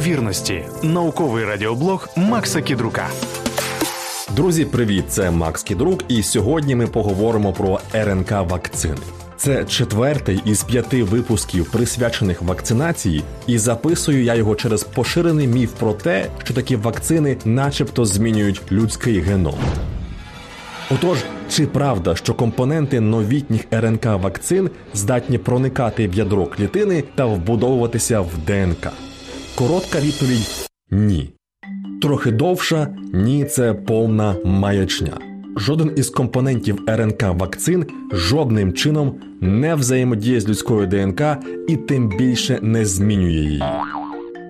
Ймовірності. Науковий радіоблог Макса Кідрука. Друзі, привіт! Це Макс Кідрук, і сьогодні ми поговоримо про РНК вакцини. Це четвертий із п'яти випусків, присвячених вакцинації, і записую я його через поширений міф про те, що такі вакцини, начебто, змінюють людський геном. Отож, чи правда, що компоненти новітніх РНК вакцин здатні проникати в ядро клітини та вбудовуватися в ДНК? Коротка відповідь ні. Трохи довша ні, це повна маячня. Жоден із компонентів РНК вакцин жодним чином не взаємодіє з людською ДНК і тим більше не змінює її.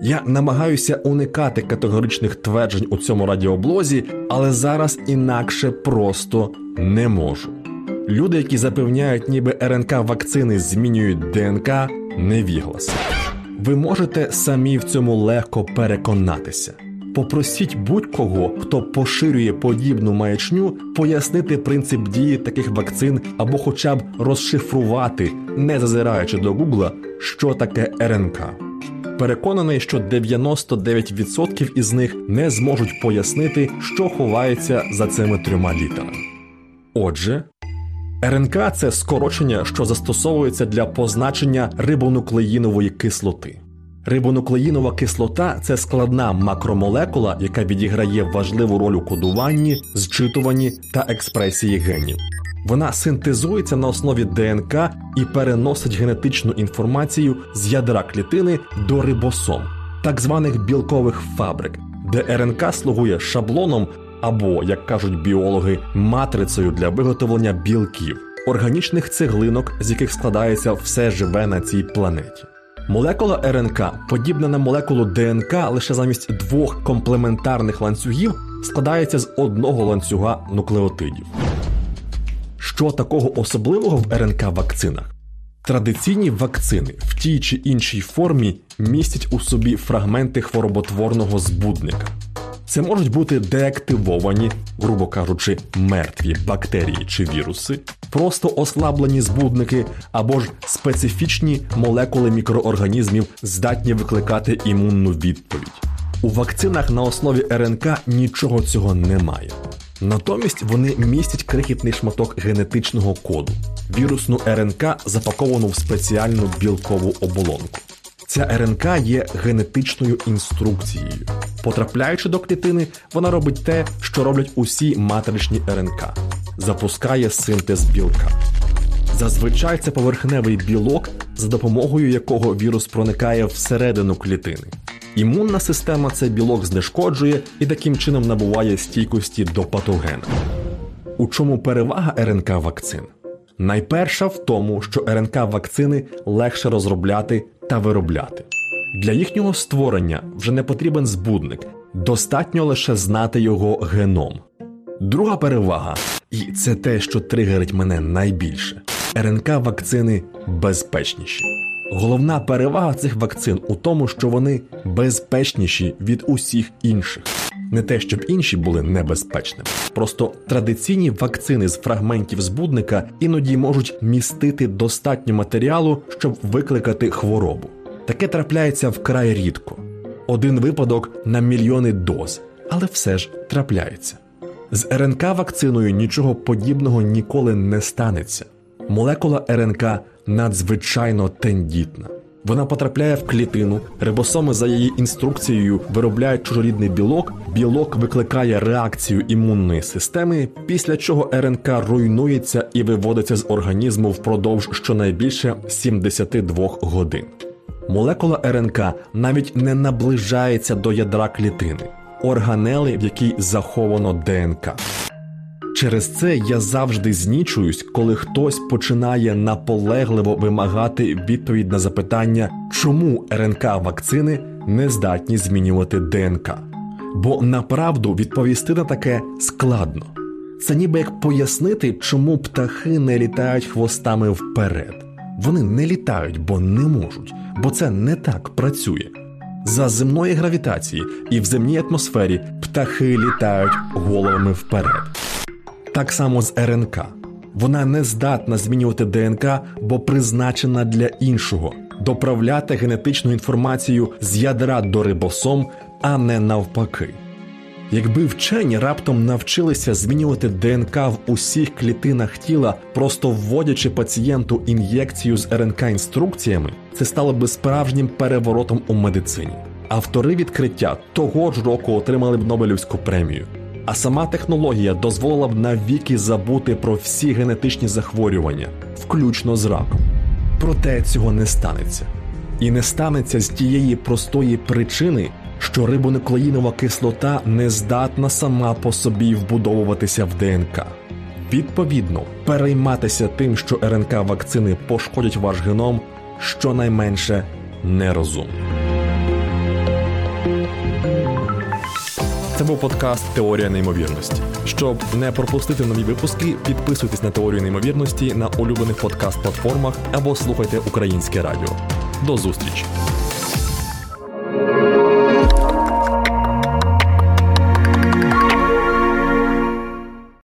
Я намагаюся уникати категоричних тверджень у цьому радіоблозі, але зараз інакше просто не можу. Люди, які запевняють, ніби РНК вакцини змінюють ДНК, невігласи. Ви можете самі в цьому легко переконатися. Попросіть будь-кого, хто поширює подібну маячню, пояснити принцип дії таких вакцин або хоча б розшифрувати, не зазираючи до Гугла, що таке РНК. Переконаний, що 99% із них не зможуть пояснити, що ховається за цими трьома літерами. Отже, РНК це скорочення, що застосовується для позначення рибонуклеїнової кислоти. Рибонуклеїнова кислота це складна макромолекула, яка відіграє важливу роль у кодуванні, зчитуванні та експресії генів. Вона синтезується на основі ДНК і переносить генетичну інформацію з ядра клітини до рибосом, так званих білкових фабрик, де РНК слугує шаблоном або, як кажуть біологи, матрицею для виготовлення білків, органічних цеглинок, з яких складається все живе на цій планеті. Молекула РНК подібна на молекулу ДНК лише замість двох комплементарних ланцюгів складається з одного ланцюга нуклеотидів. Що такого особливого в РНК вакцинах? Традиційні вакцини в тій чи іншій формі містять у собі фрагменти хвороботворного збудника. Це можуть бути деактивовані, грубо кажучи, мертві бактерії чи віруси, просто ослаблені збудники або ж специфічні молекули мікроорганізмів, здатні викликати імунну відповідь. У вакцинах на основі РНК нічого цього немає. Натомість вони містять крихітний шматок генетичного коду, вірусну РНК, запаковану в спеціальну білкову оболонку. Ця РНК є генетичною інструкцією. Потрапляючи до клітини, вона робить те, що роблять усі матричні РНК запускає синтез білка. Зазвичай це поверхневий білок, за допомогою якого вірус проникає всередину клітини. Імунна система цей білок знешкоджує і таким чином набуває стійкості до патогена. У чому перевага РНК вакцин? Найперша в тому, що РНК вакцини легше розробляти та виробляти. Для їхнього створення вже не потрібен збудник, достатньо лише знати його геном. Друга перевага, і це те, що тригерить мене найбільше: РНК вакцини безпечніші. Головна перевага цих вакцин у тому, що вони безпечніші від усіх інших. Не те, щоб інші були небезпечними. Просто традиційні вакцини з фрагментів збудника іноді можуть містити достатньо матеріалу, щоб викликати хворобу. Таке трапляється вкрай рідко. Один випадок на мільйони доз, але все ж трапляється. З РНК вакциною нічого подібного ніколи не станеться. Молекула РНК надзвичайно тендітна. Вона потрапляє в клітину, рибосоми за її інструкцією виробляють чужорідний білок, білок викликає реакцію імунної системи, після чого РНК руйнується і виводиться з організму впродовж щонайбільше 72 годин. Молекула РНК навіть не наближається до ядра клітини, органели, в якій заховано ДНК. Через це я завжди знічуюсь, коли хтось починає наполегливо вимагати відповідь на запитання, чому РНК вакцини не здатні змінювати ДНК. Бо направду відповісти на таке складно. Це ніби як пояснити, чому птахи не літають хвостами вперед. Вони не літають, бо не можуть, бо це не так працює. За земної гравітації і в земній атмосфері птахи літають головами вперед. Так само з РНК. Вона не здатна змінювати ДНК, бо призначена для іншого, доправляти генетичну інформацію з ядра до рибосом, а не навпаки. Якби вчені раптом навчилися змінювати ДНК в усіх клітинах тіла, просто вводячи пацієнту ін'єкцію з РНК інструкціями, це стало би справжнім переворотом у медицині. Автори відкриття того ж року отримали б Нобелівську премію. А сама технологія дозволила б навіки забути про всі генетичні захворювання, включно з раком. Проте цього не станеться. І не станеться з тієї простої причини, що рибонуклеїнова кислота не здатна сама по собі вбудовуватися в ДНК. Відповідно, перейматися тим, що РНК вакцини пошкодять ваш геном, щонайменше нерозумно. Був подкаст Теорія неймовірності. Щоб не пропустити нові випуски, підписуйтесь на теорію неймовірності на улюблених подкаст-платформах або слухайте українське радіо. До зустрічі!